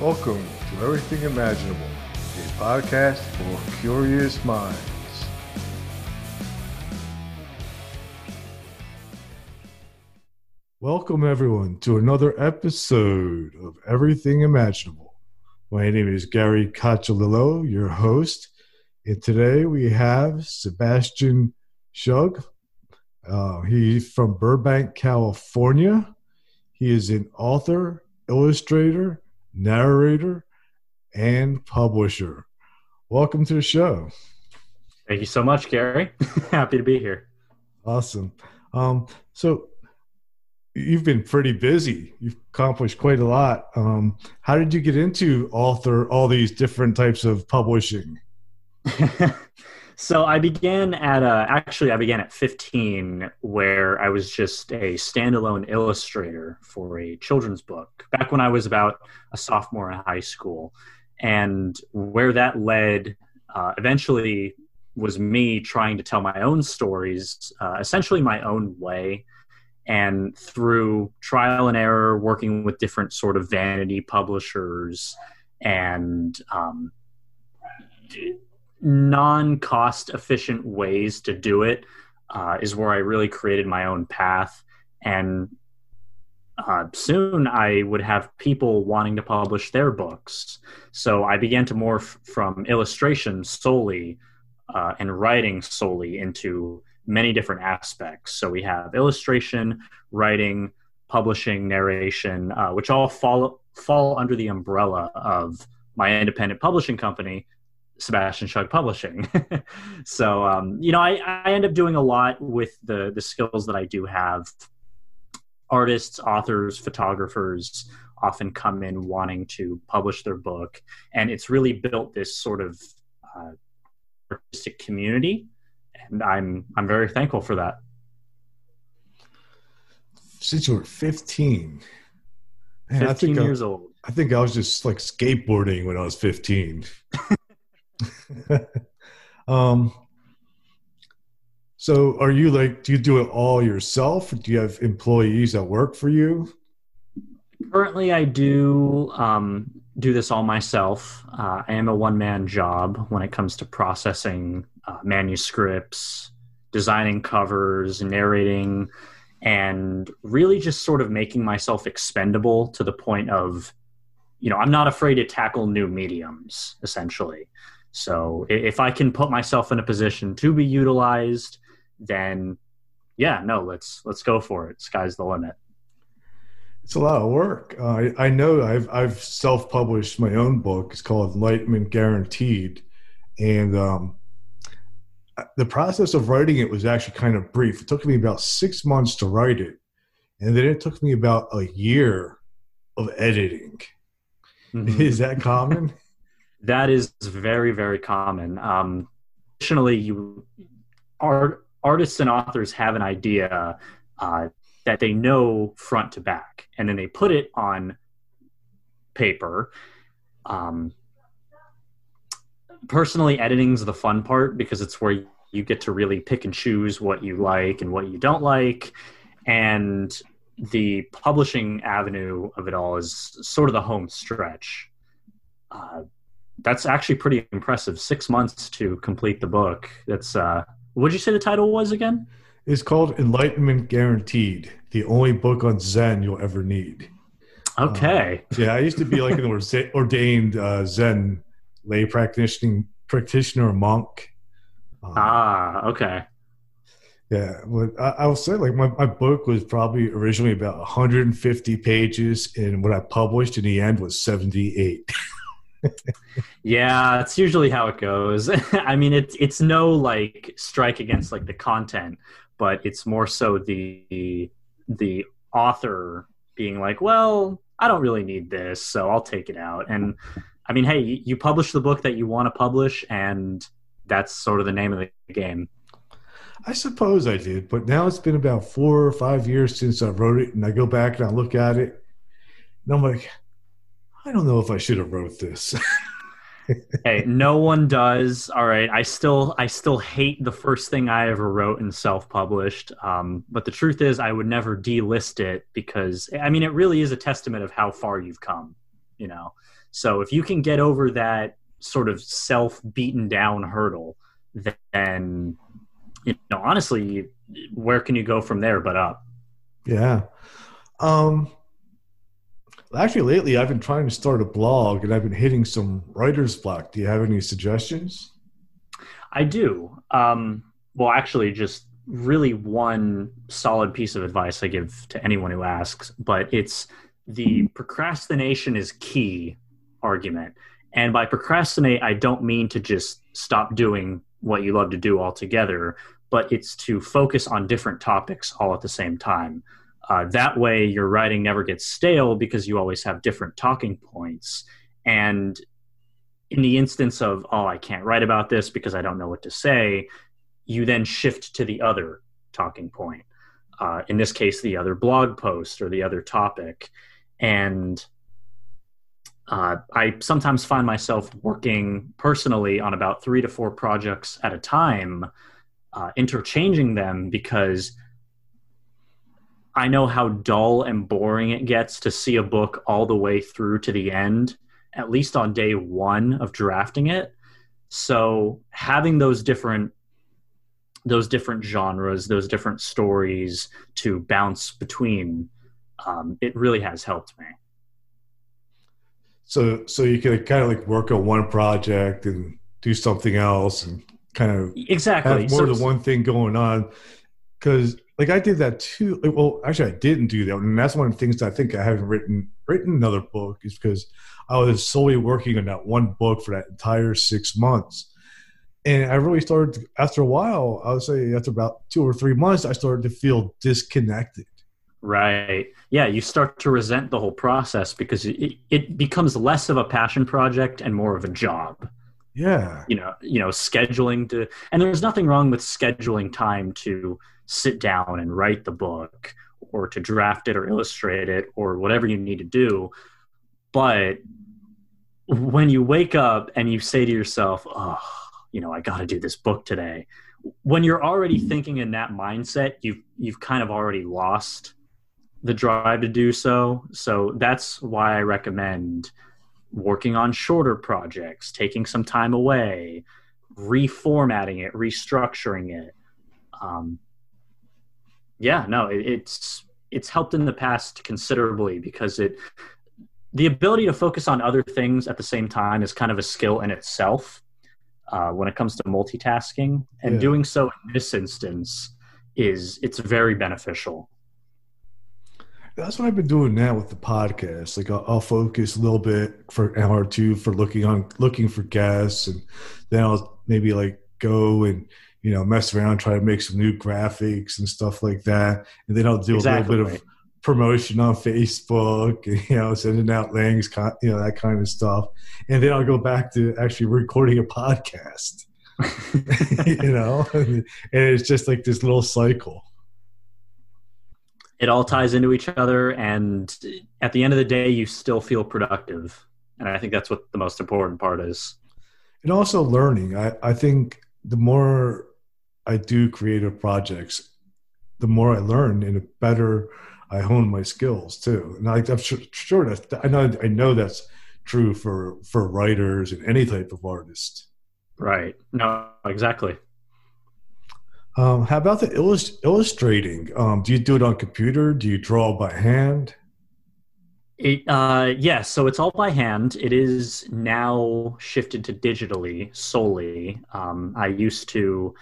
Welcome to Everything Imaginable, a podcast for curious minds. Welcome, everyone, to another episode of Everything Imaginable. My name is Gary Cacciolillo, your host, and today we have Sebastian Shug. Uh, he's from Burbank, California. He is an author, illustrator, narrator, and publisher. Welcome to the show. Thank you so much, Gary. Happy to be here. Awesome. Um, so you've been pretty busy. You've accomplished quite a lot. Um, how did you get into author all these different types of publishing? so I began at a, actually I began at 15 where I was just a standalone illustrator for a children's book back when I was about a sophomore in high school. And where that led uh, eventually was me trying to tell my own stories, uh, essentially my own way. And through trial and error, working with different sort of vanity publishers and um, cost efficient ways to do it uh, is where I really created my own path. And uh, soon I would have people wanting to publish their books. So I began to morph from illustration solely uh, and writing solely into many different aspects. So we have illustration, writing, publishing, narration, uh, which all fall fall under the umbrella of my independent publishing company, Sebastian Shug Publishing. so um, you know, I, I end up doing a lot with the the skills that I do have. Artists, authors, photographers often come in wanting to publish their book, and it's really built this sort of uh, artistic community, and I'm I'm very thankful for that. Since you were 15, Man, 15 I think years I, old. I think I was just like skateboarding when I was 15. um, so are you like, do you do it all yourself? Do you have employees that work for you? Currently, I do um, do this all myself. Uh, I am a one man job when it comes to processing uh, manuscripts, designing covers, narrating, and really just sort of making myself expendable to the point of, you know, I'm not afraid to tackle new mediums, essentially. So if I can put myself in a position to be utilized, then yeah, no, let's let's go for it. Sky's the limit. It's a lot of work. Uh, I, I know I've I've self published my own book. It's called Enlightenment Guaranteed, and um, the process of writing it was actually kind of brief. It took me about six months to write it, and then it took me about a year of editing. Mm-hmm. Is that common? that is very very common. Um, additionally you art, artists and authors have an idea uh, that they know front to back and then they put it on paper. Um, personally editing's the fun part because it's where you get to really pick and choose what you like and what you don't like and the publishing avenue of it all is sort of the home stretch. Uh, that's actually pretty impressive. Six months to complete the book. That's uh, what did you say the title was again? It's called Enlightenment Guaranteed, the only book on Zen you'll ever need. Okay. Uh, yeah, I used to be like an ordained uh, Zen lay practitioner, practitioner monk. Um, ah, okay. Yeah, well, I, I will say like my, my book was probably originally about 150 pages, and what I published in the end was 78. yeah, it's usually how it goes. I mean, it's it's no like strike against like the content, but it's more so the the author being like, well, I don't really need this, so I'll take it out. And I mean, hey, you publish the book that you want to publish, and that's sort of the name of the game. I suppose I did, but now it's been about four or five years since I wrote it, and I go back and I look at it, and I'm like, I don't know if I should have wrote this. hey, no one does. All right, I still I still hate the first thing I ever wrote and self-published. Um, but the truth is, I would never delist it because I mean, it really is a testament of how far you've come. you know. So if you can get over that sort of self beaten down hurdle, then you know honestly, where can you go from there but up? Yeah. Um actually lately I've been trying to start a blog and I've been hitting some writer's block. Do you have any suggestions? I do. Um well actually just really one solid piece of advice I give to anyone who asks, but it's the procrastination is key argument. And by procrastinate, I don't mean to just stop doing what you love to do altogether, but it's to focus on different topics all at the same time. Uh, that way, your writing never gets stale because you always have different talking points. And in the instance of, oh, I can't write about this because I don't know what to say, you then shift to the other talking point. Uh, in this case, the other blog post or the other topic. And uh, I sometimes find myself working personally on about three to four projects at a time, uh, interchanging them because I know how dull and boring it gets to see a book all the way through to the end, at least on day one of drafting it. So having those different those different genres, those different stories to bounce between, um, it really has helped me. So, so you can kind of like work on one project and do something else, and kind of exactly have more so, than one thing going on. Because, like, I did that too. Well, actually, I didn't do that, and that's one of the things I think I haven't written written another book is because I was solely working on that one book for that entire six months and I really started to, after a while. I would say after about two or three months, I started to feel disconnected. Right. Yeah, you start to resent the whole process because it, it becomes less of a passion project and more of a job. Yeah. You know, you know, scheduling to and there's nothing wrong with scheduling time to sit down and write the book or to draft it or illustrate it or whatever you need to do. But when you wake up and you say to yourself, "Oh, you know, I got to do this book today. When you're already thinking in that mindset, you've you've kind of already lost the drive to do so. So that's why I recommend working on shorter projects, taking some time away, reformatting it, restructuring it. Um, yeah, no, it, it's it's helped in the past considerably because it the ability to focus on other things at the same time is kind of a skill in itself uh, when it comes to multitasking, and yeah. doing so in this instance is it's very beneficial. That's what I've been doing now with the podcast. Like I'll, I'll, focus a little bit for an hour or two for looking on looking for guests, and then I'll maybe like go and you know mess around, try to make some new graphics and stuff like that, and then I'll do exactly. a little bit of promotion on Facebook, you know, sending out links, you know, that kind of stuff. And then I'll go back to actually recording a podcast, you know, and it's just like this little cycle. It all ties into each other. And at the end of the day, you still feel productive. And I think that's what the most important part is. And also learning. I, I think the more I do creative projects, the more I learn and the better – I hone my skills too. And I, am sure, sure that I know I know that's true for for writers and any type of artist. Right. No, exactly. Um, how about the illust- illustrating? Um, do you do it on computer? Do you draw by hand? It, uh, yes, yeah, so it's all by hand. It is now shifted to digitally solely. Um, I used to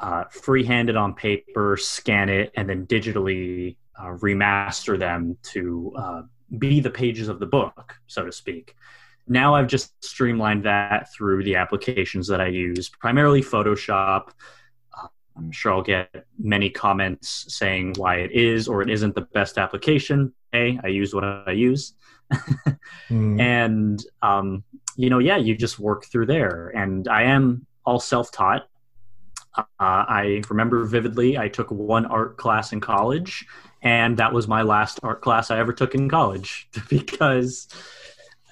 uh, freehand it on paper, scan it, and then digitally uh, remaster them to uh, be the pages of the book, so to speak. Now I've just streamlined that through the applications that I use, primarily Photoshop. I'm sure I'll get many comments saying why it is or it isn't the best application. Hey, I use what I use. mm. And, um, you know, yeah, you just work through there. And I am all self taught. Uh, I remember vividly, I took one art class in college and that was my last art class I ever took in college because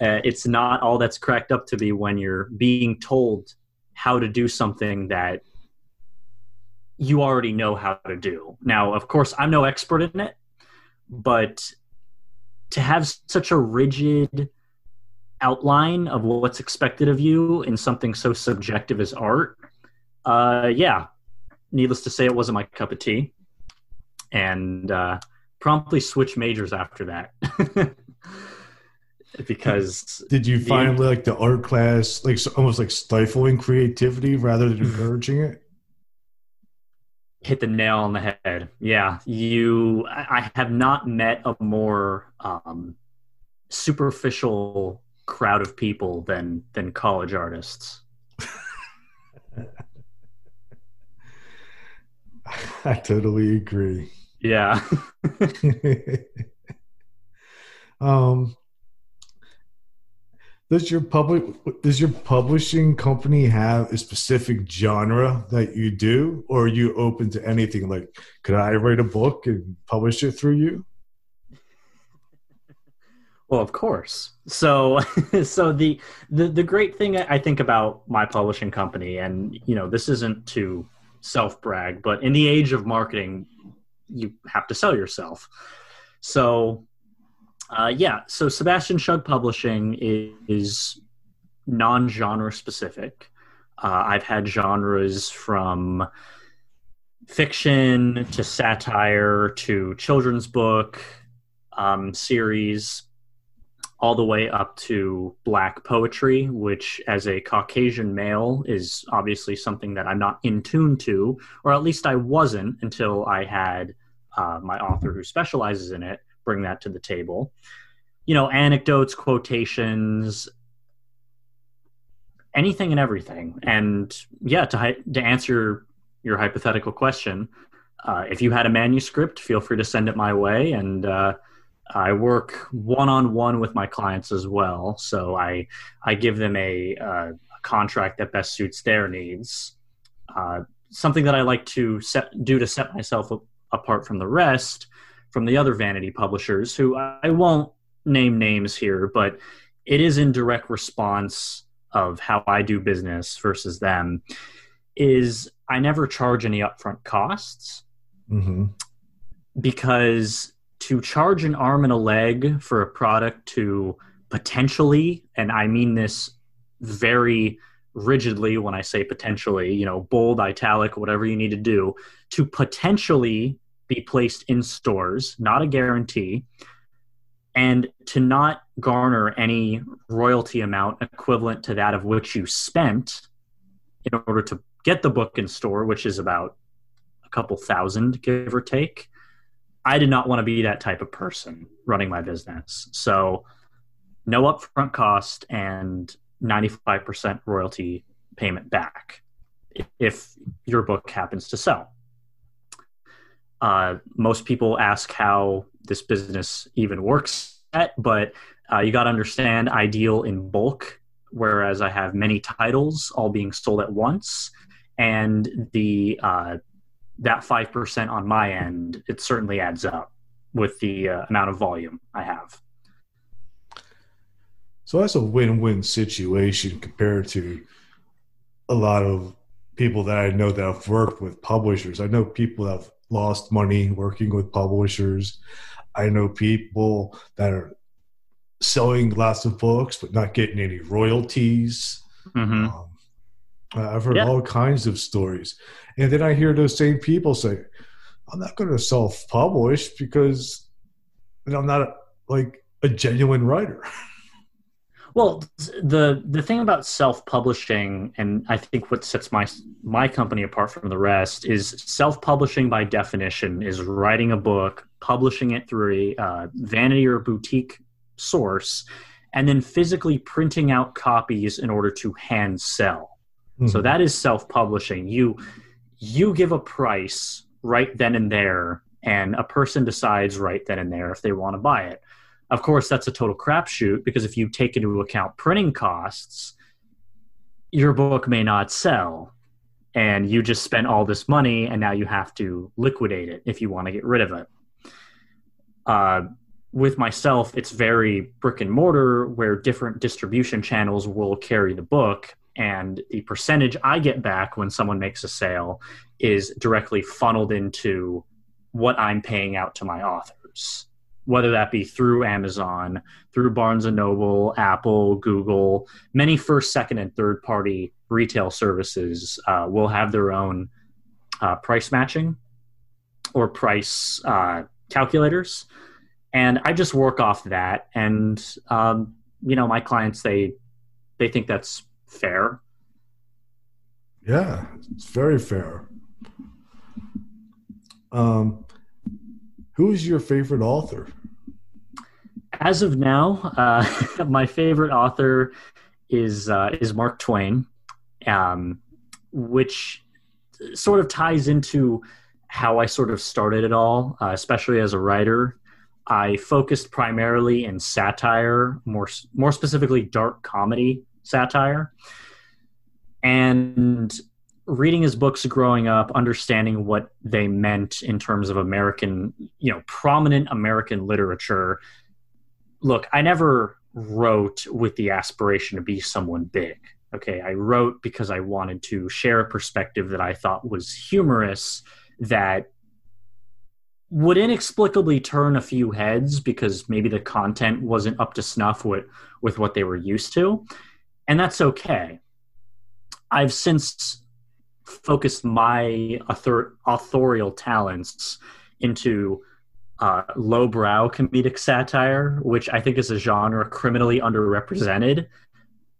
uh, it's not all that's cracked up to be when you're being told how to do something that you already know how to do. Now, of course, I'm no expert in it, but to have such a rigid outline of what's expected of you in something so subjective as art, uh, yeah, needless to say, it wasn't my cup of tea, and uh, promptly switched majors after that. because did you find like the art class like almost like stifling creativity rather than encouraging it? Hit the nail on the head. Yeah. You i have not met a more um, superficial crowd of people than than college artists i totally agree. Yeah. Um does your public does your publishing company have a specific genre that you do? Or are you open to anything? Like could i write a book and publish it through you? Well of course. So so the, the the great thing i think about my publishing company and you know this isn't to self brag but in the age of marketing you have to sell yourself so uh, yeah, so Sebastian Shug Publishing is, non genre specific. Uh, I've had genres from fiction to satire to children's book um, series, all the way up to black poetry, which, as a Caucasian male, is obviously something that I'm not in tune to, or at least I wasn't until I had uh, my author who specializes in it bring that to the table. You know, anecdotes, quotations, anything and everything. And yeah, to to answer your hypothetical question, uh, if you had a manuscript, feel free to send it my way. And uh, I work one on one with my clients as well, so I I give them a, uh, a contract that best suits their needs. Uh, something that I like to set, do to set myself apart from the rest from the other vanity publishers who I won't name names here, but it is in direct response of how I do business versus them is I never charge any upfront costs mm-hmm. because to charge an arm and a leg for a product to potentially, and I mean this very rigidly when I say potentially, you know, bold, italic, whatever you need to do, to potentially be placed in stores, not a guarantee, and to not garner any royalty amount equivalent to that of which you spent in order to get the book in store, which is about a couple thousand, give or take. I did not want to be that type of person running my business. So, no upfront cost and 95% royalty payment back if your book happens to sell. Uh, most people ask how this business even works at, but uh, you got to understand I deal in bulk, whereas I have many titles all being sold at once, and the uh, that five percent on my end it certainly adds up with the uh, amount of volume I have. So that's a win-win situation compared to a lot of people that I know that have worked with publishers. I know people that have lost money working with publishers. I know people that are selling lots of books but not getting any royalties. Mm-hmm. Um, I've heard yeah. all kinds of stories. And then I hear those same people say, I'm not going to self publish because I'm not like a genuine writer. Well, the the thing about self publishing, and I think what sets my my company apart from the rest is self publishing by definition is writing a book, publishing it through a uh, vanity or boutique source, and then physically printing out copies in order to hand sell. Mm-hmm. So that is self publishing. You you give a price right then and there, and a person decides right then and there if they want to buy it. Of course, that's a total crapshoot because if you take into account printing costs, your book may not sell. And you just spent all this money and now you have to liquidate it if you want to get rid of it. Uh, with myself, it's very brick and mortar where different distribution channels will carry the book. And the percentage I get back when someone makes a sale is directly funneled into what I'm paying out to my authors whether that be through Amazon, through Barnes and Noble, Apple, Google, many first, second, and third party retail services uh, will have their own uh, price matching or price uh, calculators, and I just work off that. And um, you know, my clients they they think that's fair. Yeah, it's very fair. Um, who is your favorite author? As of now, uh, my favorite author is uh, is Mark Twain, um, which sort of ties into how I sort of started it all, uh, especially as a writer. I focused primarily in satire, more more specifically dark comedy satire, and reading his books growing up, understanding what they meant in terms of American, you know, prominent American literature. Look, I never wrote with the aspiration to be someone big. Okay, I wrote because I wanted to share a perspective that I thought was humorous that would inexplicably turn a few heads because maybe the content wasn't up to snuff with with what they were used to and that's okay i've since focused my author- authorial talents into uh, lowbrow comedic satire, which I think is a genre criminally underrepresented.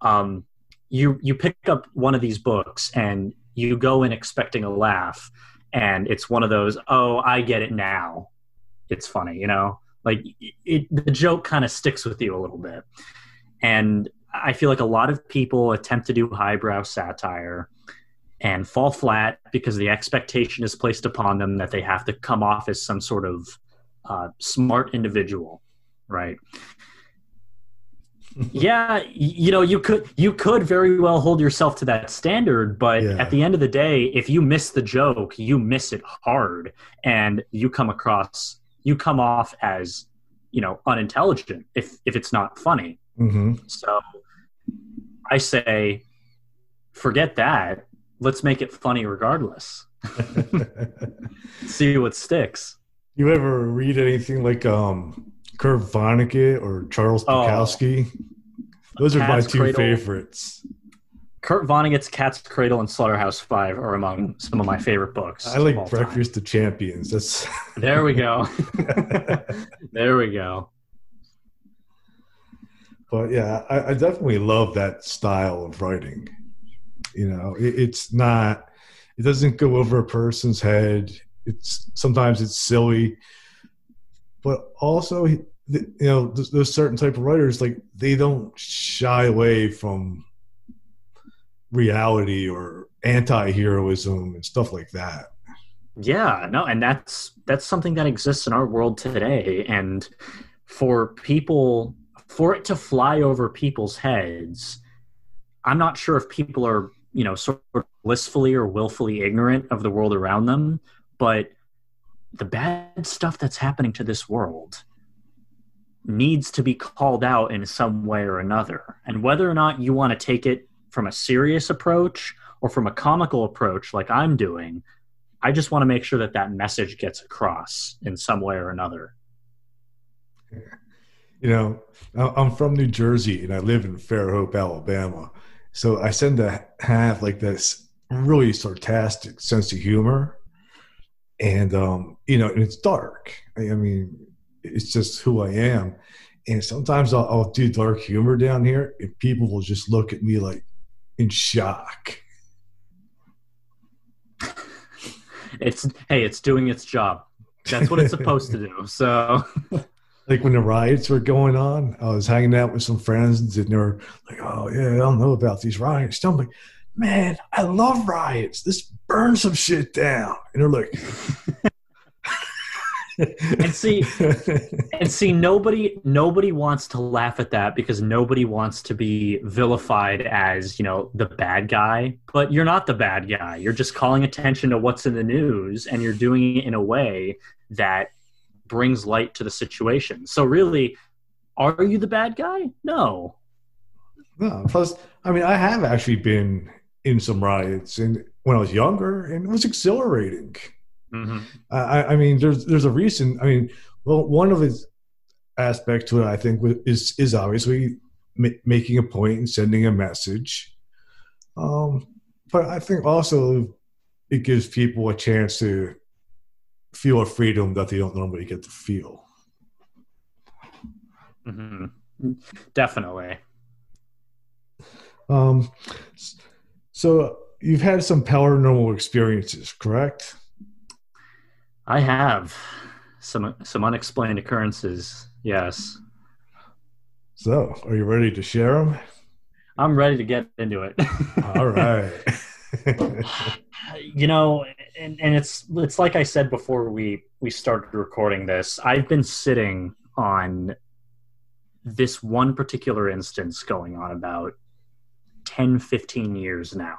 Um, you you pick up one of these books and you go in expecting a laugh, and it's one of those oh I get it now. It's funny, you know, like it, the joke kind of sticks with you a little bit, and I feel like a lot of people attempt to do highbrow satire and fall flat because the expectation is placed upon them that they have to come off as some sort of uh, smart individual, right? yeah, you know, you could you could very well hold yourself to that standard, but yeah. at the end of the day, if you miss the joke, you miss it hard, and you come across you come off as you know unintelligent if if it's not funny. Mm-hmm. So I say, forget that let's make it funny regardless. See what sticks. You ever read anything like um, Kurt Vonnegut or Charles oh. Bukowski? Oh, Those are my two Cradle. favorites. Kurt Vonnegut's Cat's Cradle and Slaughterhouse Five are among some of my favorite books. I like Breakfast time. of Champions. That's there we go. there we go. But yeah, I, I definitely love that style of writing. You know, it, it's not. It doesn't go over a person's head. It's sometimes it's silly, but also you know those certain type of writers like they don't shy away from reality or anti-heroism and stuff like that yeah no and that's that's something that exists in our world today and for people for it to fly over people's heads i'm not sure if people are you know sort of blissfully or willfully ignorant of the world around them but the bad stuff that's happening to this world needs to be called out in some way or another. And whether or not you want to take it from a serious approach or from a comical approach like i'm doing i just want to make sure that that message gets across in some way or another you know i'm from new jersey and i live in fairhope alabama so I tend to have like this really sarcastic sense of humor. And, um, you know, and it's dark. I, mean, it's just who I am. And sometimes I'll, I'll do dark humor down here, and people will just look at me like in shock. It's hey, it's doing its job. That's what it's supposed to do. So like when the riots were going on, I was hanging out with some friends and they were like, "Oh yeah, I don't know about these riots." I'm like, "Man, I love riots. This burns some shit down." And they're like, and see, and see, nobody, nobody wants to laugh at that because nobody wants to be vilified as you know the bad guy. But you're not the bad guy. You're just calling attention to what's in the news, and you're doing it in a way that brings light to the situation. So really, are you the bad guy? No. No. Plus, I mean, I have actually been in some riots, and when I was younger, and it was exhilarating. Mm-hmm. I, I mean, there's there's a reason. I mean, well, one of his aspect to it, I think, is is obviously ma- making a point and sending a message. Um, but I think also it gives people a chance to feel a freedom that they don't normally get to feel. Mm-hmm. Definitely. Um, so you've had some paranormal experiences, correct? I have some some unexplained occurrences. Yes. So, are you ready to share them? I'm ready to get into it. All right. you know, and, and it's it's like I said before we we started recording this. I've been sitting on this one particular instance going on about 10 15 years now.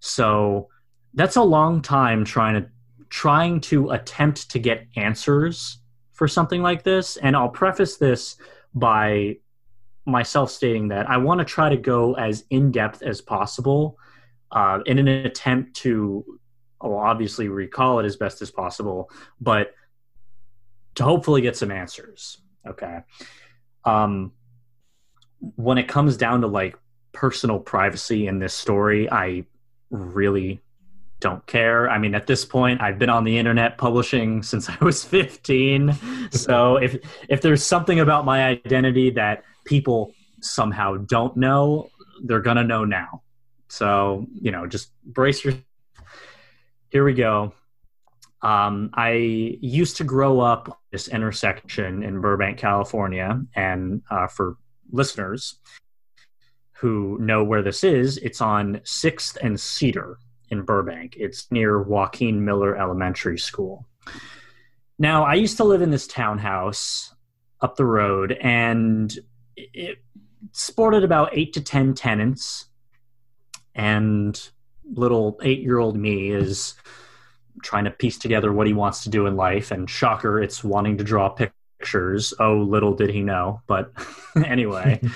So that's a long time trying to trying to attempt to get answers for something like this and I'll preface this by myself stating that I want to try to go as in depth as possible uh, in an attempt to, well, obviously recall it as best as possible, but to hopefully get some answers. Okay. Um, when it comes down to like personal privacy in this story, I really don't care. I mean, at this point, I've been on the internet publishing since I was 15. so if if there's something about my identity that people somehow don't know, they're gonna know now. So you know, just brace your. Here we go. Um, I used to grow up this intersection in Burbank, California, and uh, for listeners who know where this is, it's on Sixth and Cedar in Burbank. It's near Joaquin Miller Elementary School. Now, I used to live in this townhouse up the road, and it sported about eight to 10 tenants. And little eight year old me is trying to piece together what he wants to do in life. And shocker, it's wanting to draw pictures. Oh, little did he know. But anyway.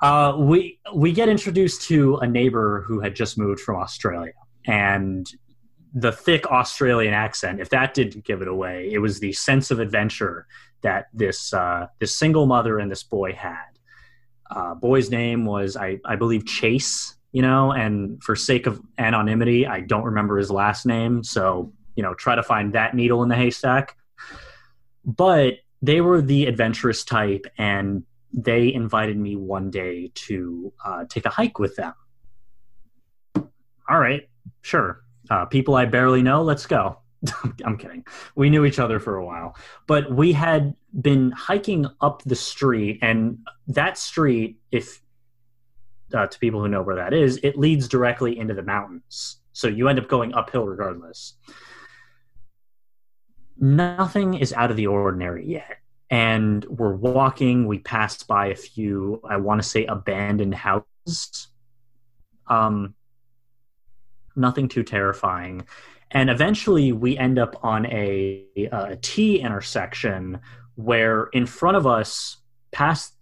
Uh, we we get introduced to a neighbor who had just moved from Australia, and the thick Australian accent. If that didn't give it away, it was the sense of adventure that this uh, this single mother and this boy had. Uh, boy's name was I, I believe Chase, you know, and for sake of anonymity, I don't remember his last name. So you know, try to find that needle in the haystack. But they were the adventurous type, and they invited me one day to uh, take a hike with them. All right, sure. Uh, people I barely know, let's go. I'm kidding. We knew each other for a while, but we had been hiking up the street, and that street, if uh, to people who know where that is, it leads directly into the mountains. So you end up going uphill regardless. Nothing is out of the ordinary yet. And we're walking, we passed by a few, I want to say, abandoned houses. Um, nothing too terrifying. And eventually we end up on a, a T intersection where in front of us, past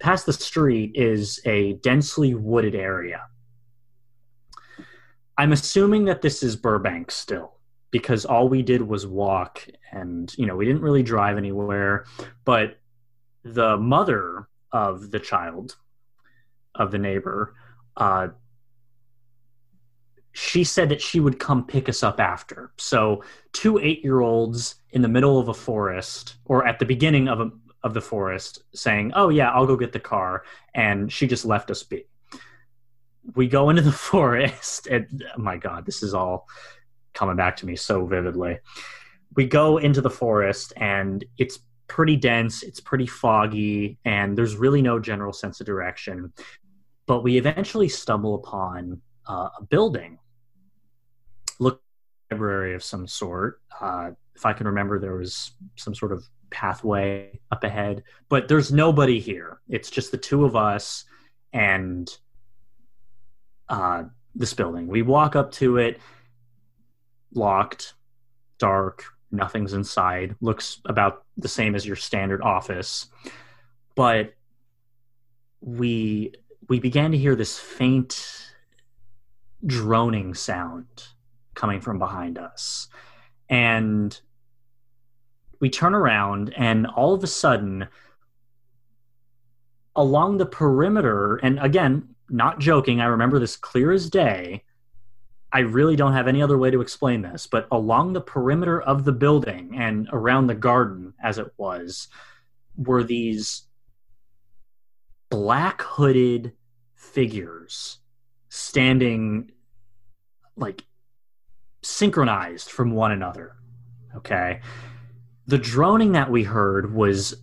past the street, is a densely wooded area. I'm assuming that this is Burbank still because all we did was walk and you know we didn't really drive anywhere but the mother of the child of the neighbor uh, she said that she would come pick us up after. So two eight year olds in the middle of a forest or at the beginning of a, of the forest saying, "Oh yeah, I'll go get the car," and she just left us be. We go into the forest, and oh my God, this is all coming back to me so vividly. We go into the forest, and it's pretty dense, it's pretty foggy, and there's really no general sense of direction. But we eventually stumble upon uh, a building, look library of some sort. Uh, if I can remember, there was some sort of pathway up ahead, but there's nobody here. It's just the two of us and uh, this building. We walk up to it, locked, dark, nothing's inside. Looks about the same as your standard office, but we we began to hear this faint droning sound coming from behind us. And we turn around, and all of a sudden, along the perimeter, and again, not joking, I remember this clear as day. I really don't have any other way to explain this, but along the perimeter of the building and around the garden, as it was, were these black hooded figures standing like synchronized from one another. Okay. The droning that we heard was,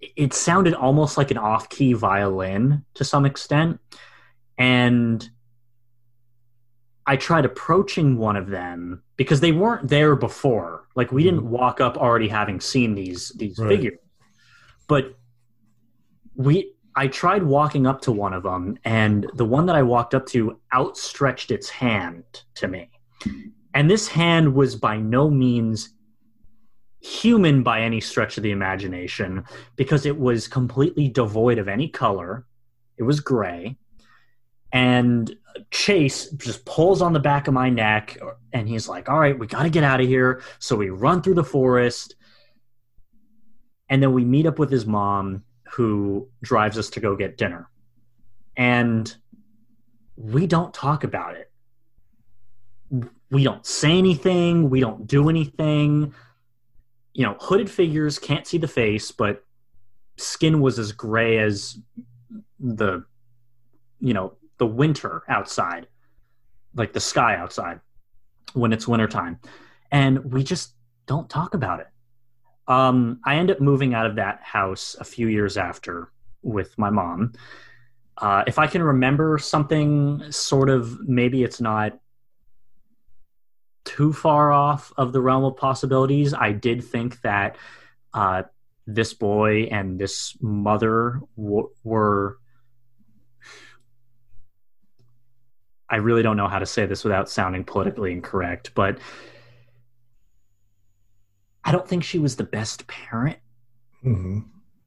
it sounded almost like an off key violin to some extent. And I tried approaching one of them because they weren't there before. Like we didn't mm-hmm. walk up already having seen these these right. figures. But we I tried walking up to one of them and the one that I walked up to outstretched its hand to me. And this hand was by no means human by any stretch of the imagination because it was completely devoid of any color. It was gray. And Chase just pulls on the back of my neck and he's like, All right, we got to get out of here. So we run through the forest. And then we meet up with his mom who drives us to go get dinner. And we don't talk about it we don't say anything, we don't do anything. You know, hooded figures can't see the face, but skin was as gray as the you know, the winter outside, like the sky outside when it's wintertime. And we just don't talk about it. Um, I end up moving out of that house a few years after with my mom. Uh, if I can remember something, sort of, maybe it's not too far off of the realm of possibilities. I did think that uh, this boy and this mother w- were. I really don't know how to say this without sounding politically incorrect, but I don't think she was the best parent. Mm-hmm.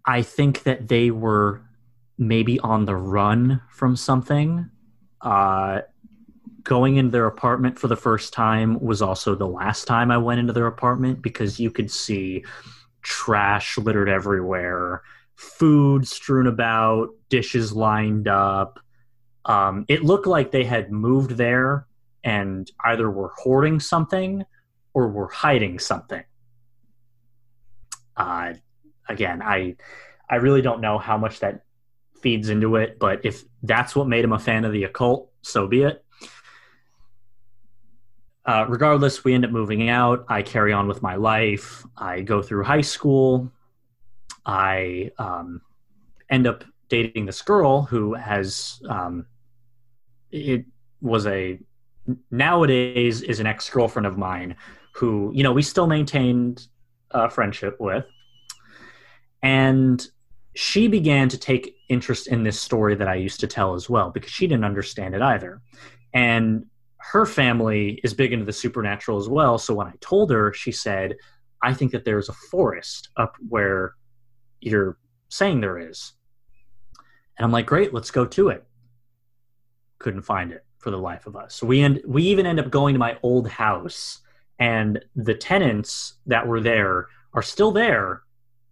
I think that they were maybe on the run from something. Uh, going into their apartment for the first time was also the last time I went into their apartment because you could see trash littered everywhere, food strewn about, dishes lined up. Um, it looked like they had moved there and either were hoarding something or were hiding something. Uh, again, I I really don't know how much that feeds into it, but if that's what made him a fan of the occult, so be it. Uh, regardless, we end up moving out. I carry on with my life. I go through high school. I um, end up dating this girl who has um, it was a nowadays is an ex girlfriend of mine who you know we still maintained a friendship with, and she began to take interest in this story that I used to tell as well because she didn't understand it either, and her family is big into the supernatural as well. So when I told her, she said, I think that there's a forest up where you're saying there is. And I'm like, great, let's go to it. Couldn't find it for the life of us. So we end, we even end up going to my old house, and the tenants that were there are still there,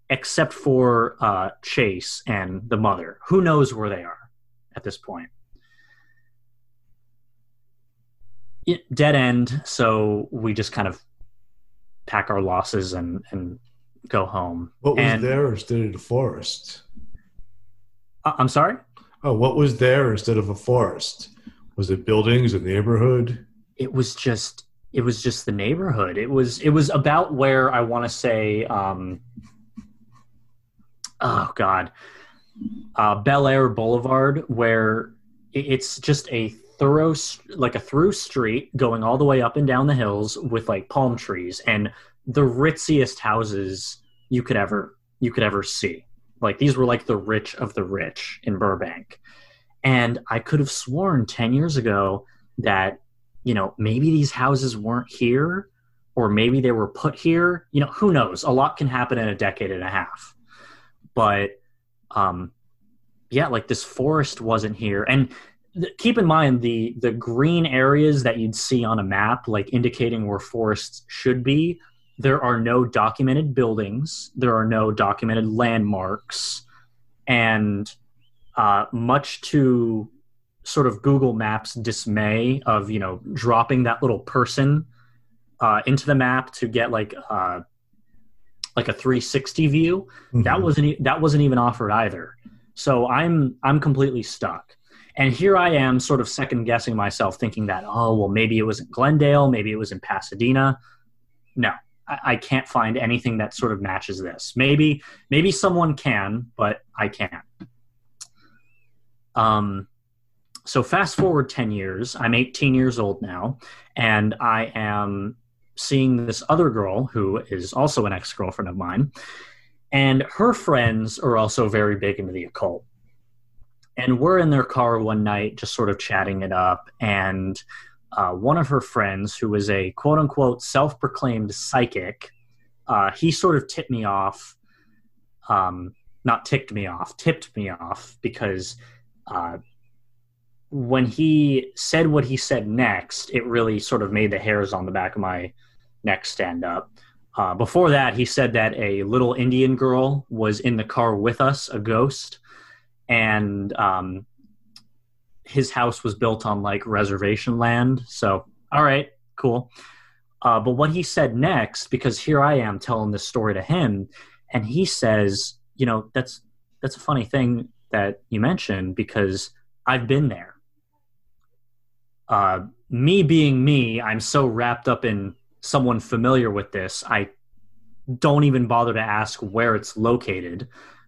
except for uh, Chase and the mother. Who knows where they are at this point? Dead end. So we just kind of pack our losses and and go home. What was and, there instead of the forest? Uh, I'm sorry. Oh, what was there instead of a forest? Was it buildings, a neighborhood? It was just it was just the neighborhood. It was it was about where I want to say. Um, oh God, uh, Bel Air Boulevard, where it's just a thorough like a through street going all the way up and down the hills with like palm trees and the ritziest houses you could ever you could ever see. Like these were like the rich of the rich in burbank. And i could have sworn 10 years ago that you know maybe these houses weren't here or maybe they were put here. You know who knows? A lot can happen in a decade and a half. But um yeah like this forest wasn't here. And keep in mind the the green areas that you'd see on a map like indicating where forests should be there are no documented buildings, there are no documented landmarks, and uh, much to sort of Google Maps dismay of you know dropping that little person uh, into the map to get like uh, like a 360 view. Mm-hmm. That wasn't that wasn't even offered either. So I'm I'm completely stuck. And here I am, sort of second guessing myself, thinking that oh well maybe it was in Glendale, maybe it was in Pasadena. No, I, I can't find anything that sort of matches this. Maybe maybe someone can, but I can't. Um, so fast forward 10 years i'm 18 years old now and i am seeing this other girl who is also an ex-girlfriend of mine and her friends are also very big into the occult and we're in their car one night just sort of chatting it up and uh, one of her friends who was a quote unquote self-proclaimed psychic uh, he sort of tipped me off um, not ticked me off tipped me off because uh, when he said what he said next, it really sort of made the hairs on the back of my neck stand up. Uh, before that, he said that a little Indian girl was in the car with us, a ghost, and um, his house was built on like reservation land. So, all right, cool. Uh, but what he said next, because here I am telling this story to him, and he says, you know, that's that's a funny thing that you mentioned because I've been there uh, me being me, I'm so wrapped up in someone familiar with this, I don't even bother to ask where it's located.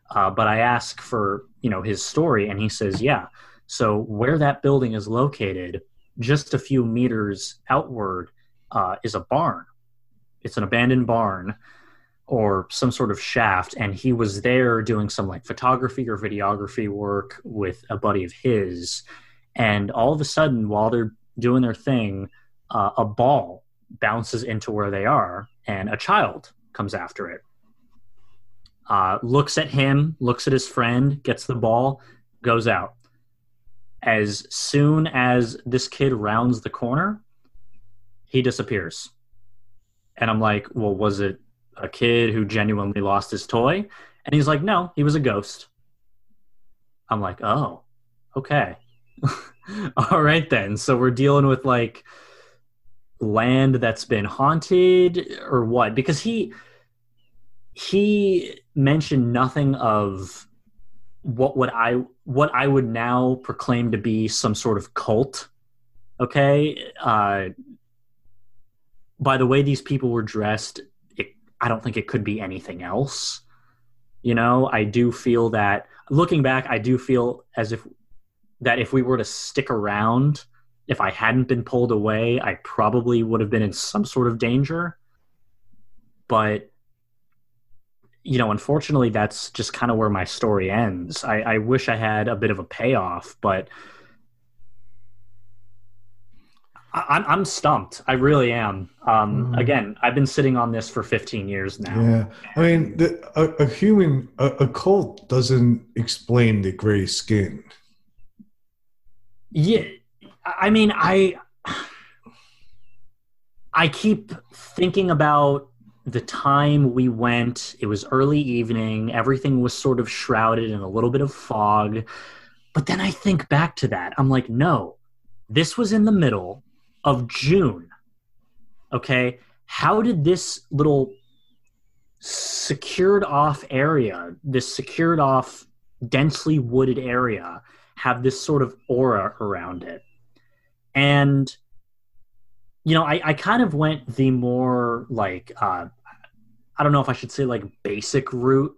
Uh, but I ask for you know his story, and he says, "Yeah." So where that building is located, just a few meters outward, uh, is a barn. It's an abandoned barn or some sort of shaft, and he was there doing some like photography or videography work with a buddy of his and all of a sudden while they're doing their thing uh, a ball bounces into where they are and a child comes after it uh, looks at him looks at his friend gets the ball goes out. As soon as this kid rounds the corner he disappears. And i'm like well was it a kid who genuinely lost his toy? And he's like no he was a ghost. I'm like oh okay. All right then. So we're dealing with like land that's been haunted or what? Because he he mentioned nothing of what would I what I would now proclaim to be some sort of cult. Okay? Uh by the way these people were dressed, it, I don't think it could be anything else. You know, I do feel that looking back, I do feel as if that if we were to stick around, if I hadn't been pulled away, I probably would have been in some sort of danger. But you know, unfortunately, that's just kind of where my story ends. I, I wish I had a bit of a payoff, but I, am I'm stumped. I really am. Um, mm. Again, I've been sitting on this for 15 years now. Yeah, I mean, the, a, a, human, a, a cult doesn't explain the gray skin. Yeah, I mean, I I keep thinking about the time we went. It was early evening. Everything was sort of shrouded in a little bit of fog. But then I think back to that. I'm like, no, this was in the middle of June. Okay. How did this little secured off area, this secured off, densely wooded area, have this sort of aura around it. And, you know, I, I kind of went the more like, uh, I don't know if I should say like basic route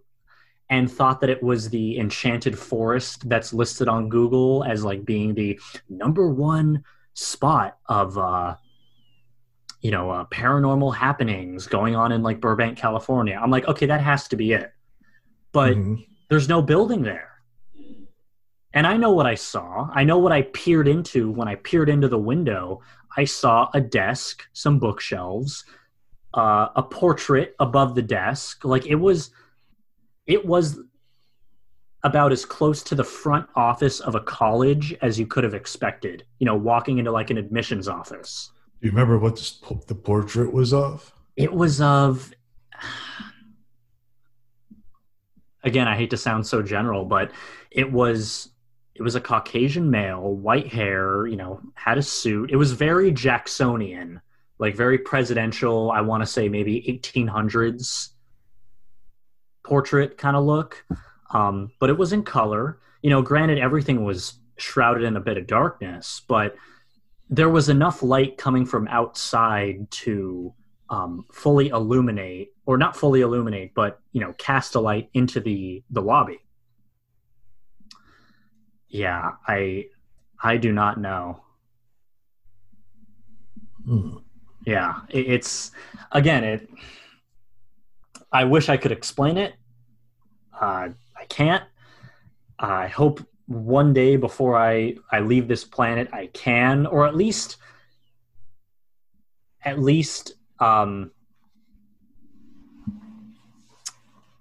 and thought that it was the enchanted forest that's listed on Google as like being the number one spot of, uh, you know, uh, paranormal happenings going on in like Burbank, California. I'm like, okay, that has to be it. But mm-hmm. there's no building there and I know what I saw. I know what I peered into when I peered into the window. I saw a desk, some bookshelves, uh, a portrait above the desk. Like it was, it was about as close to the front office of a college as you could have expected. You know, walking into like an admissions office. Do you remember what the portrait was of? It was of again, I hate to sound so general, but it was it was a Caucasian male, white hair, you know, had a suit. It was very Jacksonian, like very presidential. I want to say maybe 1800s portrait kind of look, um, but it was in color. You know, granted, everything was shrouded in a bit of darkness, but there was enough light coming from outside to um, fully illuminate, or not fully illuminate, but you know, cast a light into the the lobby. Yeah, I I do not know. Hmm. Yeah, it, it's again it. I wish I could explain it. Uh, I can't. I hope one day before I I leave this planet I can, or at least at least um,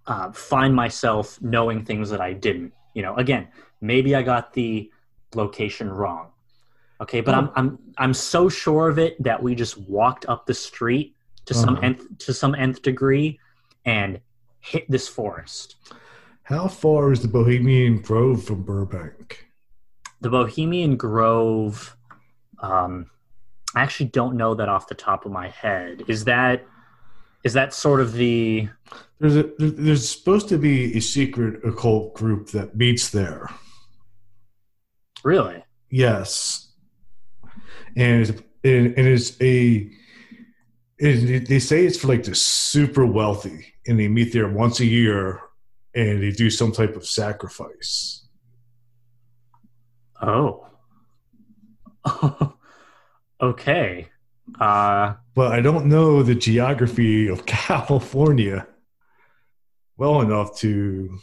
uh, find myself knowing things that I didn't. You know, again, maybe I got the location wrong. Okay, but I'm I'm I'm so sure of it that we just walked up the street to some Uh-huh. nth to some nth degree and hit this forest. How far is the Bohemian Grove from Burbank? The Bohemian Grove. Um, I actually don't know that off the top of my head. Is that is that sort of the There's a there's supposed to be a secret occult group that meets there. Really? Yes, and and it's a. It, they say it's for like the super wealthy, and they meet there once a year, and they do some type of sacrifice. Oh. okay. Uh, But I don't know the geography of California well enough to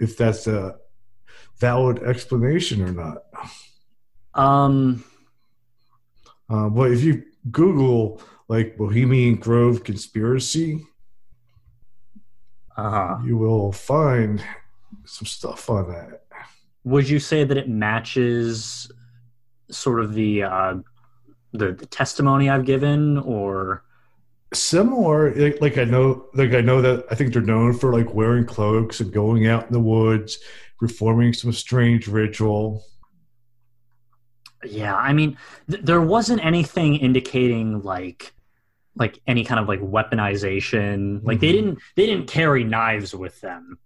if that's a valid explanation or not. um, Uh, but if you Google like Bohemian Grove conspiracy, uh you will find some stuff on that. Would you say that it matches sort of the uh, the, the testimony I've given, or Similar, like, I know, like I know that I think they're known for like wearing cloaks and going out in the woods, performing some strange ritual. yeah? I mean, th- there wasn't anything indicating like like any kind of like weaponization. Like they Mhm. didn't they didn't carry knives with them,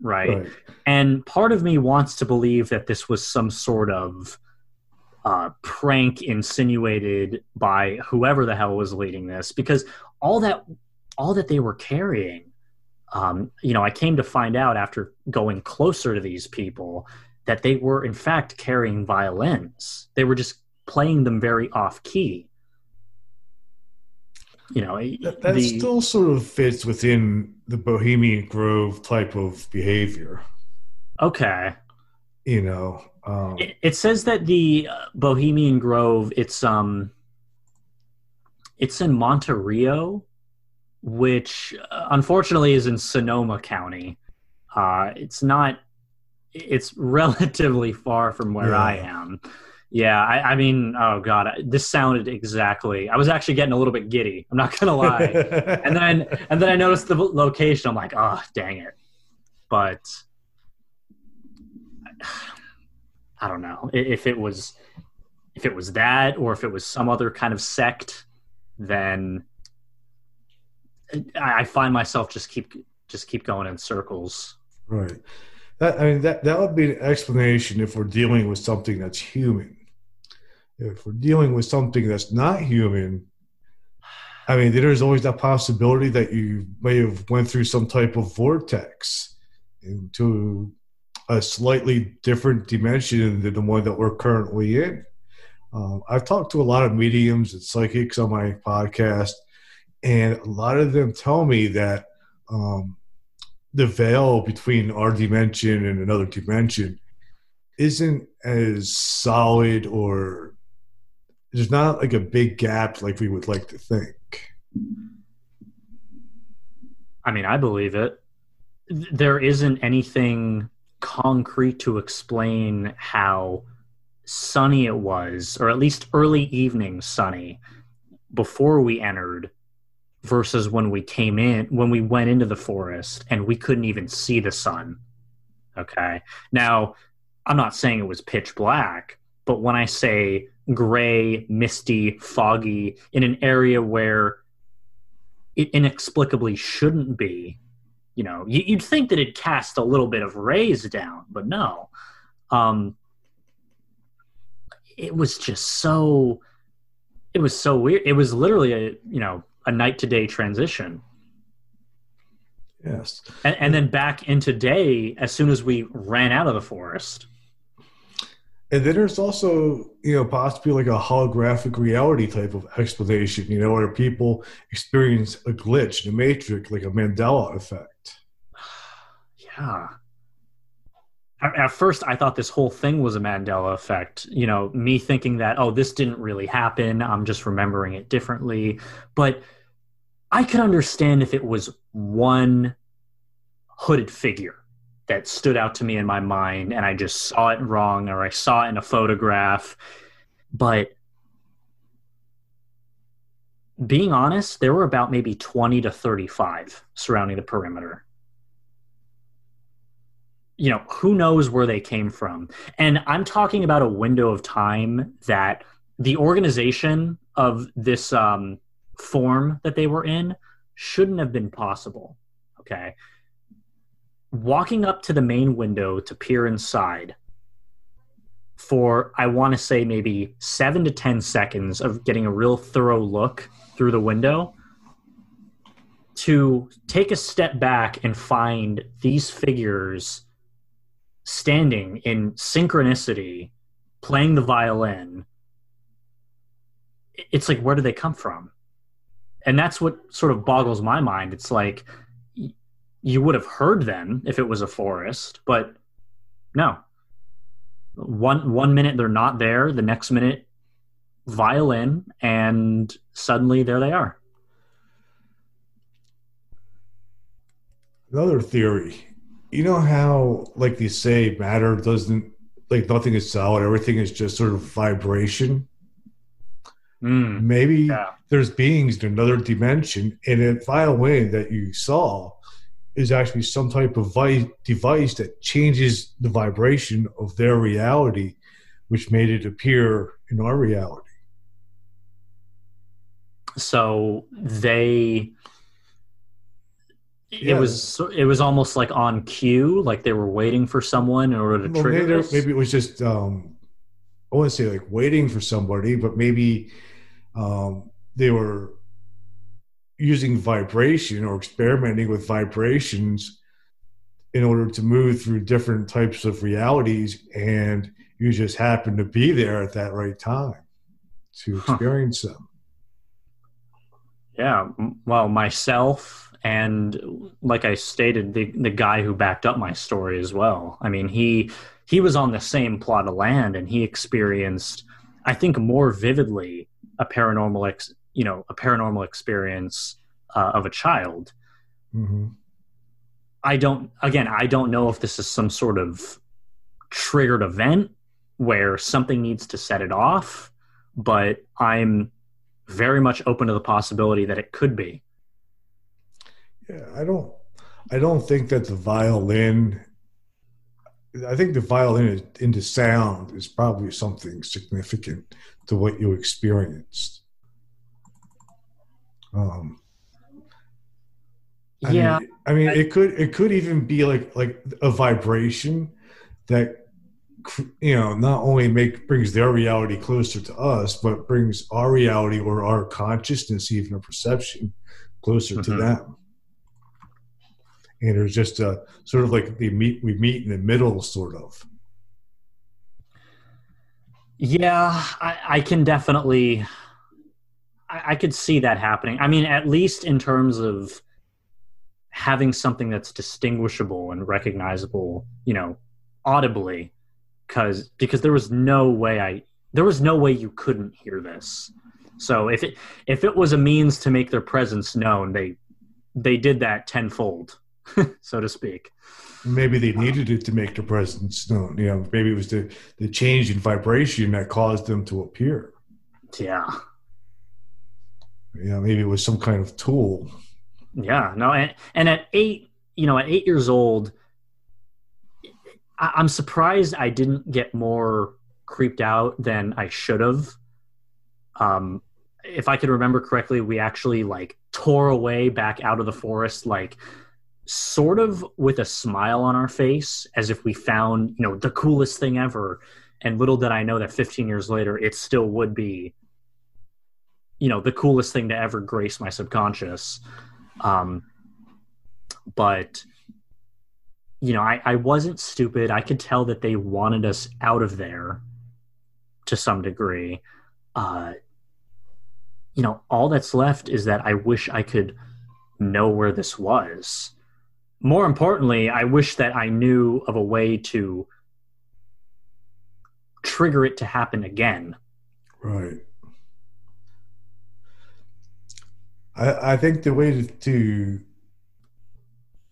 right? Right. And part of me wants to believe that this was some sort of uh, prank insinuated by whoever the hell was leading this, because all that all that they were carrying, um, you know, I came to find out after going closer to these people that they were in fact carrying violins. They were just playing them very off key. You know, That, that the- still sort of fits within the Bohemian Grove type of behavior. okay. You know, um, It, it says that the uh, Bohemian Grove it's um it's in Monte Rio, which uh, unfortunately is in Sonoma County. Uh, it's not. It's relatively far from where Yeah. I am. Yeah, I, I mean, oh god, I- this sounded exactly. I was actually getting a little bit giddy. I'm not gonna lie. and then and then I noticed the location. I'm like, oh, dang it. But I don't know if it was if it was that or if it was some other kind of sect. Then I find myself just keep just keep going in circles. Right. That I mean that that would be an explanation if we're dealing with something that's human. If we're dealing with something that's not human, I mean there's always that possibility that you may have went through some type of vortex into a slightly different dimension than the one that we're currently in. Um, I've talked to a lot of mediums and psychics on my podcast, and a lot of them tell me that um, the veil between our dimension and another dimension isn't as solid or there's not like a big gap like we would like to think. I mean, I believe it. There isn't anything concrete to explain how sunny it was, or at least early evening sunny, before we entered, versus when we came in when we went into the forest and we couldn't even see the sun. Okay? Now i'm not saying it was pitch black but when i say gray misty foggy in an area where it inexplicably shouldn't be you know you'd think that it cast a little bit of rays down but no. Um it was just so it was so weird it was literally a you know a night to day transition. Yes. And, and, then back into day as soon as we ran out of the forest. And then there's also, you know, possibly like a holographic reality type of explanation, you know, where people experience a glitch in the matrix, like a Mandela effect. yeah. At first, I thought this whole thing was a Mandela effect. You know, me thinking that, oh, this didn't really happen. I'm just remembering it differently. But I could understand if it was one hooded figure that stood out to me in my mind and I just saw it wrong or I saw it in a photograph. But being honest, there were about maybe 20 to 35 surrounding the perimeter. You know, who knows where they came from? And I'm talking about a window of time that the organization of this um, form that they were in shouldn't have been possible. Okay. Walking up to the main window to peer inside for, I want to say, maybe seven to 10 seconds of getting a real thorough look through the window to take a step back and find these figures standing in synchronicity playing the violin it's like where do they come from and that's what sort of boggles my mind. It's like you would have heard them if it was a forest, but no. One one minute they're not there, the next minute violin, and suddenly there they are. Another theory. You know how, like they say, matter doesn't like nothing is solid. Everything is just sort of vibration. Mm, Maybe yeah. there's beings in another dimension, and a violin that you saw is actually some type of vi- device that changes the vibration of their reality, which made it appear in our reality. So they it was it was almost like on cue, like they were waiting for someone in order to well, trigger. Maybe, maybe, it was just um, I wouldn't say like waiting for somebody, but maybe um, they were using vibration or experimenting with vibrations in order to move through different types of realities and you just happened to be there at that right time to experience huh. them yeah well myself and like i stated the, the guy who backed up my story as well. I mean he he was on the same plot of land and he experienced i think more vividly a paranormal ex, you know a paranormal experience uh, of a child. Mm-hmm. i don't again i don't know if this is some sort of triggered event where something needs to set it off but i'm very much open to the possibility that it could be yeah i don't i don't think that the violin I think the violin into sound is probably something significant to what you experienced. Um, I yeah, mean, I mean, I, it could it could even be like like a vibration that you know not only make brings their reality closer to us, but brings our reality or our consciousness, even a perception, closer mm-hmm. to them. And it's just a sort of like we meet we meet in the middle, sort of. Yeah, I, I can definitely. I, I could see that happening. I mean, at least in terms of having something that's distinguishable and recognizable, you know, audibly, because because there was no way I there was no way you couldn't hear this. So if it if it was a means to make their presence known, they they did that tenfold, so to speak. Maybe they needed it to make their presence known. You know, maybe it was the, the change in vibration that caused them to appear. Yeah. You know, maybe it was some kind of tool. Yeah, no, and, and at eight, you know, at eight years old, I, I'm surprised I didn't get more creeped out than I should have. Um, if I could remember correctly, we actually like tore away back out of the forest, like sort of with a smile on our face, as if we found, you know, the coolest thing ever. And little did I know that 15 years later, it still would be, you know, the coolest thing to ever grace my subconscious. Um, but you know, I, I wasn't stupid. I could tell that they wanted us out of there to some degree. Uh, you know, all that's left is that I wish I could know where this was. More importantly, I wish that I knew of a way to trigger it to happen again. Right. I, I think the way to, to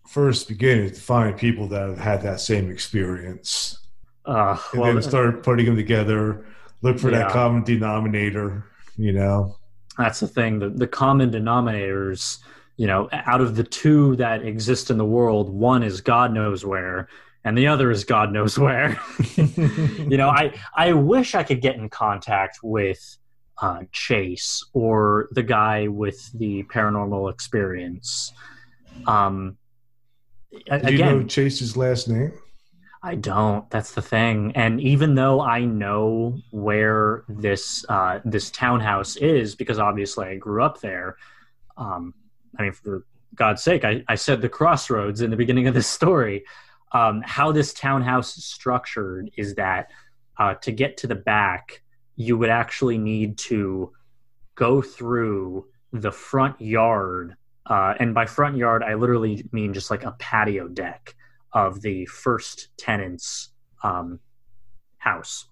first begin is to find people that have had that same experience. Uh, and well, then start putting them together, look for Yeah. that common denominator, you know? that's the thing. The, the common denominators, you know, out of the two that exist in the world, one is God knows where, and the other is God knows where. you know, I I wish I could get in contact with uh, Chase or the guy with the paranormal experience. Um, a- Did you know again, Chase's last name? I don't. That's the thing. And even though I know where this uh, this townhouse is, because obviously I grew up there. Um, I mean, for God's sake, I, I said the crossroads in the beginning of this story. Um, how this townhouse is structured is that uh, to get to the back, you would actually need to go through the front yard. Uh, and by front yard, I literally mean just like a patio deck of the first tenant's um, house.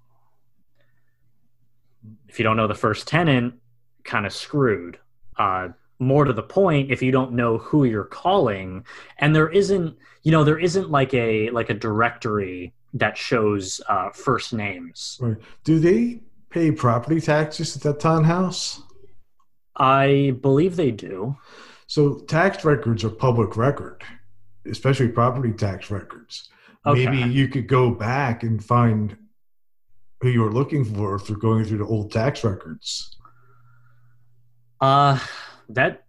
If you don't know the first tenant, kind of screwed. Uh, more to the point, if you don't know who you're calling, and there isn't, you know, there isn't like a like a directory that shows uh, first names. Right. Do they pay property taxes at that townhouse? I believe they do. So tax records are public record, especially property tax records. Okay. Maybe you could go back and find who you were looking for through going through the old tax records. Uh, that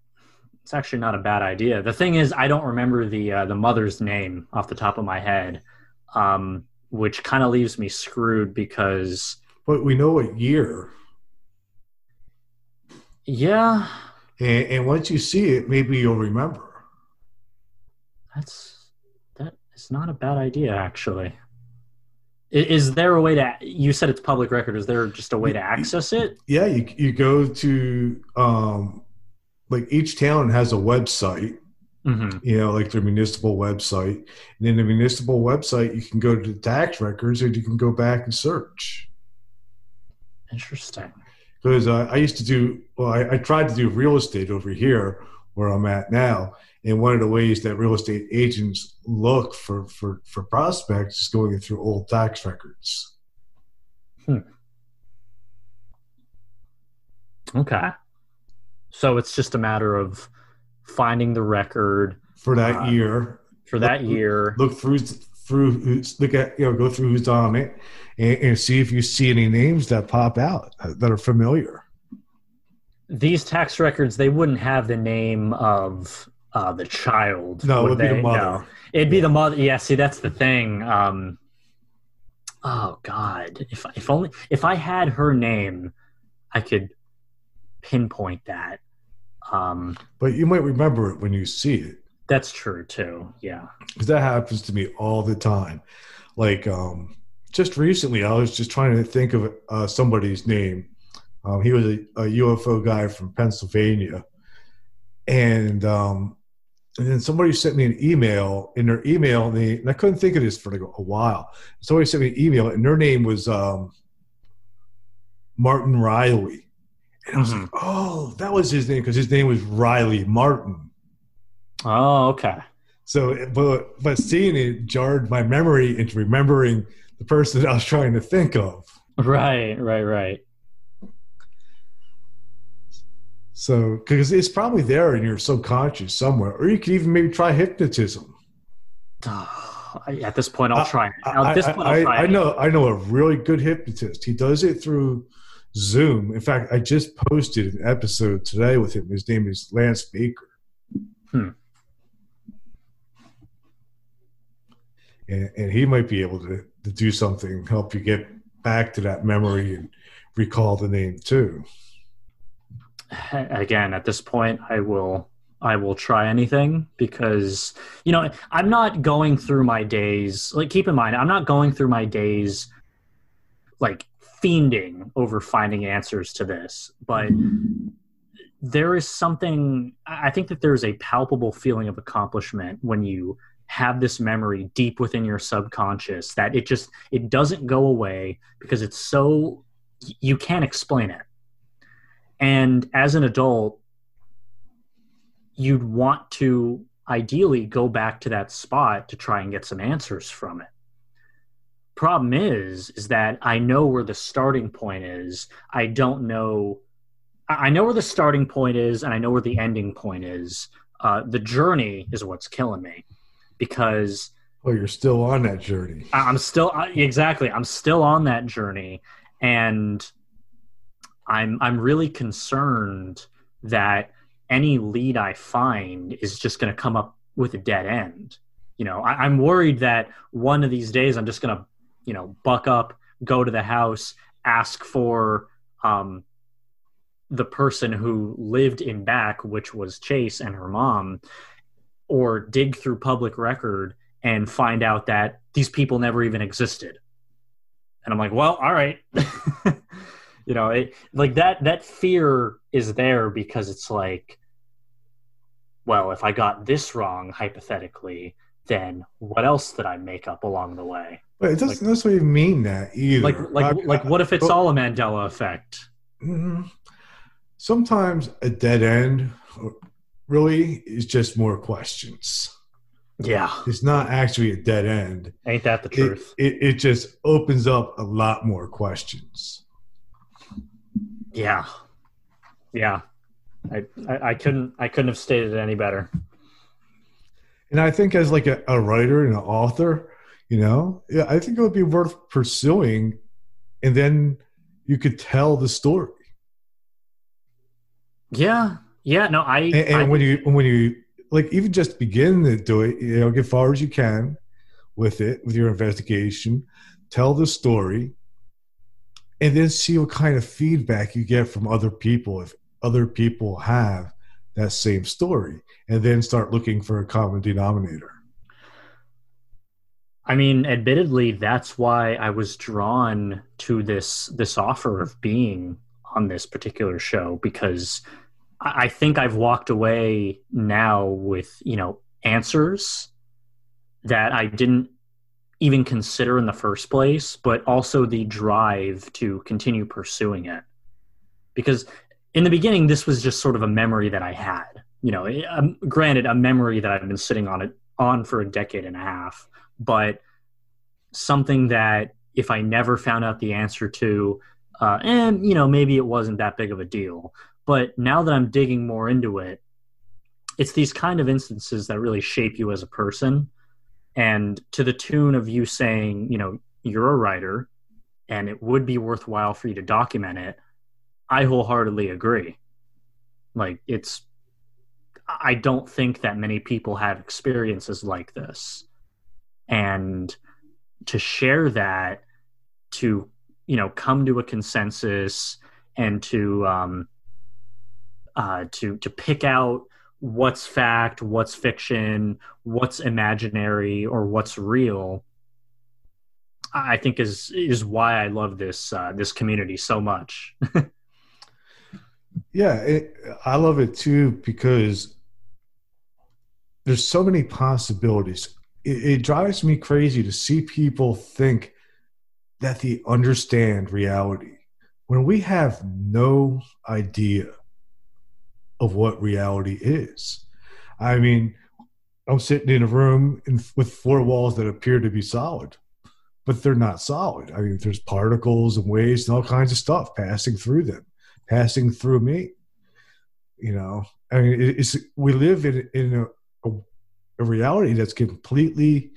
it's actually not a bad idea. The thing is, I don't remember the uh, the mother's name off the top of my head, um, which kind of leaves me screwed because But we know what year. yeah, And, and once you see it, maybe you'll remember. that's that is not a bad idea actually. Is there a way to? You said it's public record. Is there just a way to access it? Yeah, you, you go to, um, like each town has a website, hmm you know, like their municipal website. And in the municipal website, you can go to the tax records or you can go back and search. Interesting. because uh, I used to do well. I, I tried to do real estate over here where I'm at now, and one of the ways that real estate agents look for for for prospects is going through old tax records. Hmm. Okay. So it's just a matter of finding the record For that Uh, year, for that year. look through through who's- look at you know go through who's on it, and, and see if you see any names that pop out uh, that are familiar. these tax records they wouldn't have the name of uh, the child. No, it would be the mother. No. It'd be the mother. Yeah, see, that's the thing. Um, oh God, if if only if I had her name, I could pinpoint that. Um, But you might remember it when you see it. that's true too. Yeah. because that happens to me all the time. Like um, just recently, I was just trying to think of uh, somebody's name. Um, he was a, a UFO guy from Pennsylvania, and um, and then somebody sent me an email. In their email, and, they, and I couldn't think of this for like a while. Somebody sent me an email, and their name was um, Martin Riley. And I was Mhm. like, "Oh, that was his name because his name was Riley Martin." Oh, okay. So, but but seeing it jarred my memory into remembering the person I was trying to think of. Right, right, right. So, because it's probably there in your subconscious somewhere, or you could even maybe try hypnotism. At this point, I'll try. At this point, I'll try I know. I know a really good hypnotist. He does it through Zoom. In fact, I just posted an episode today with him. His name is Lance Baker. Hmm. And, and he might be able to, to do something, help you get back to that memory and recall the name too. Again, at this point, I will I will try anything because you know I'm not going through my days. Like keep in mind, I'm not going through my days like fiending over finding answers to this, but there is something. I think that there is a palpable feeling of accomplishment when you have this memory deep within your subconscious that it just it doesn't go away because it's so you can't explain it and as an adult you'd want to ideally go back to that spot to try and get some answers from it problem is is that i know where the starting point is. I don't know i know where the starting point is and i know where the ending point is. Uh, the journey is what's killing me because well you're still on that journey. I'm still exactly. I'm still on that journey. And i'm i'm really concerned that any lead i find is just going to come up with a dead end. You know I, i'm worried that one of these days i'm just going to you know buck up go to the house ask for um the person who lived in back which was chase and her mom or dig through public record and find out that these people never even existed. And I'm like, well, all right. you know, it, like that that fear is there because it's like well, if I got this wrong hypothetically, then what else did I make up along the way? But it doesn't like, necessarily mean that either. Like like I, like what if it's all a Mandela effect? Mm-hmm. Sometimes a dead end really is just more questions. Yeah. It's not actually a dead end. Ain't that the truth? It, it, it just opens up a lot more questions. Yeah. Yeah. I, I, I couldn't I couldn't have stated it any better. And I think as like a, a writer and an author, you know, yeah, I think it would be worth pursuing and then you could tell the story. Yeah, yeah, no, I. And, and I, when you when you like even just begin to do it, you know, get far as you can with it with your investigation, tell the story, and then see what kind of feedback you get from other people if other people have that same story, and then start looking for a common denominator. I mean, admittedly, that's why I was drawn to this this offer of being on this particular show because I think I've walked away now with, you know, answers that I didn't even consider in the first place, but also the drive to continue pursuing it. Because in the beginning, this was just sort of a memory that I had. You know, um, granted, a memory that I've been sitting on it on for a decade and a half, but something that if I never found out the answer to, uh, and you know, maybe it wasn't that big of a deal. But now that I'm digging more into it, it's these kind of instances that really shape you as a person. And to the tune of you saying, you know, you're a writer and it would be worthwhile for you to document it, I wholeheartedly agree. Like, it's, I don't think that many people have experiences like this. And to share that, to, you know, come to a consensus and to, um, uh, to to pick out what's fact, what's fiction, what's imaginary, or what's real. I think is is why I love this uh, this community so much. yeah, it, I love it too because there's so many possibilities. It, it drives me crazy to see people think that they understand reality when we have no idea of what reality is. I mean, I'm sitting in a room in, with four walls that appear to be solid, but they're not solid. I mean, there's particles and waves and all kinds of stuff passing through them, passing through me. You know, I mean, it's we live in in a, a, reality that's completely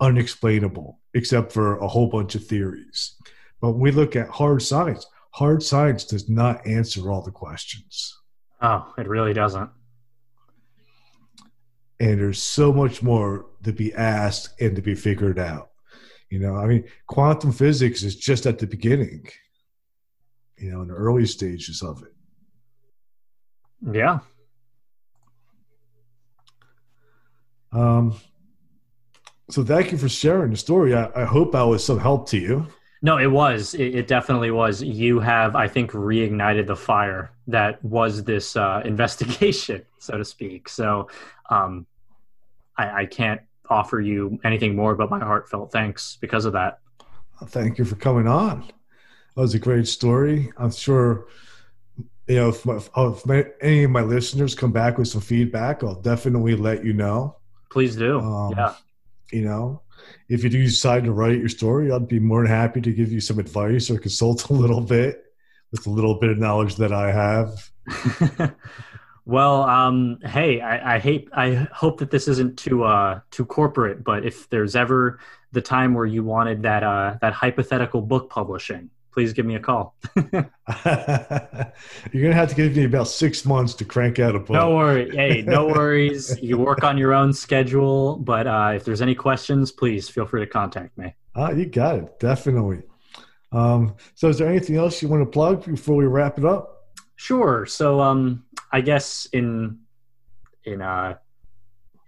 unexplainable, except for a whole bunch of theories. But when we look at hard science, hard science does not answer all the questions. Oh, it really doesn't. And there's so much more to be asked and to be figured out. You know, I mean, quantum physics is just at the beginning, you know, in the early stages of it. Yeah. Um, so thank you for sharing the story. I, I hope I was some help to you. No, it was. It, it, definitely was. You have, I think, reignited the fire that was this uh, investigation, so to speak. So um, I, I can't offer you anything more but my heartfelt thanks because of that. Thank you for coming on. That was a great story. I'm sure, you know, if, my, if my, any of my listeners come back with some feedback, I'll definitely let you know. Please do. Um, yeah. You know, if you do decide to write your story, I'd be more than happy to give you some advice or consult a little bit with a little bit of knowledge that I have. well, um, hey, I, I, hate. I hope that this isn't too uh, too corporate, but if there's ever the time where you wanted that uh, that hypothetical book publishing, please give me a call. You're gonna have to give me about six months to crank out a book. No worries. Hey, no worries. You work on your own schedule, but uh, if there's any questions, please feel free to contact me. Ah, you got it. Definitely. Um, so, is there anything else you want to plug before we wrap it up? Sure. So, um, I guess in in uh,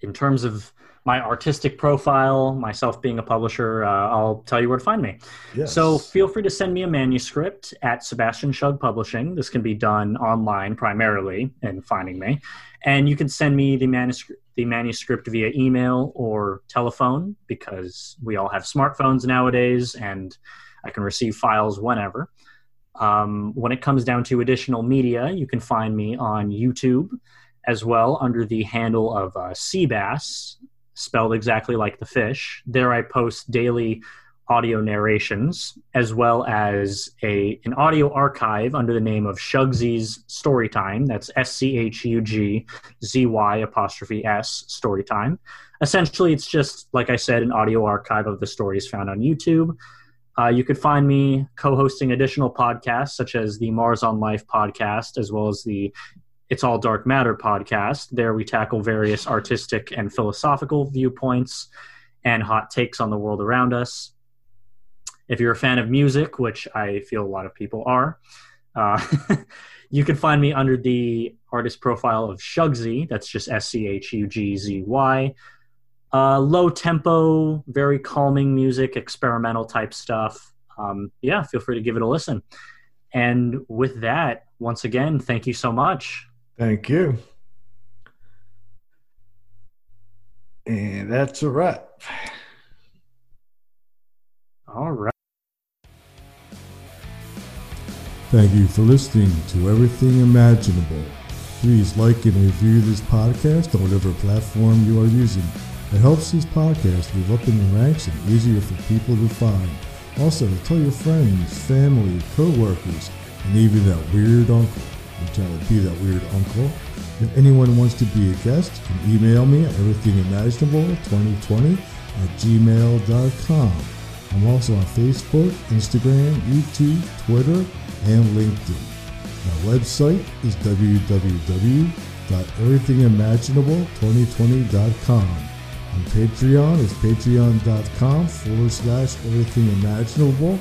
in terms of my artistic profile, myself being a publisher, uh, I'll tell you where to find me. Yes. So feel free to send me a manuscript at Sebastian Schug Publishing. This can be done online primarily in finding me. And you can send me the manuscript, the manuscript via email or telephone because we all have smartphones nowadays and I can receive files whenever. Um, when it comes down to additional media, you can find me on YouTube as well under the handle of uh, Seabass, spelled exactly like the fish. There I post daily audio narrations as well as a an audio archive under the name of Schugzy's Storytime. That's S C H U G Z Y apostrophe S Storytime. Essentially, it's just like I said, an audio archive of the stories found on YouTube. Uh, you could find me co-hosting additional podcasts such as the Mars on Life podcast, as well as the it's All Dark Matter podcast. There we tackle various artistic and philosophical viewpoints and hot takes on the world around us. If you're a fan of music, which I feel a lot of people are, uh, you can find me under the artist profile of Schugzy. That's just S C H U G Z Y. Uh, low tempo, very calming music, experimental type stuff. Um, yeah, feel free to give it a listen. And with that, once again, thank you so much. Thank you. And that's a wrap. All right. Thank you for listening to Everything Imaginable. Please like and review this podcast on whatever platform you are using. It helps this podcast move up in the ranks and easier for people to find. Also, tell your friends, family, co-workers, and even that weird uncle I'm be that weird uncle. If anyone wants to be a guest, you can email me at everythingimaginable2020 at gmail.com. I'm also on Facebook, Instagram, YouTube, Twitter, and LinkedIn. My website is www.everythingimaginable2020.com. And Patreon is patreon.com forward slash everythingimaginable.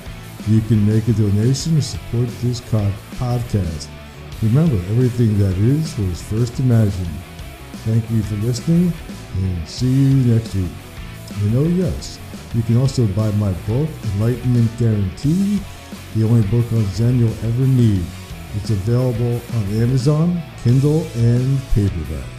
You can make a donation to support this podcast. Remember, everything that is was first imagined. Thank you for listening and see you next week. And oh, yes, you can also buy my book, Enlightenment Guarantee, the only book on Zen you'll ever need. It's available on Amazon, Kindle, and paperback.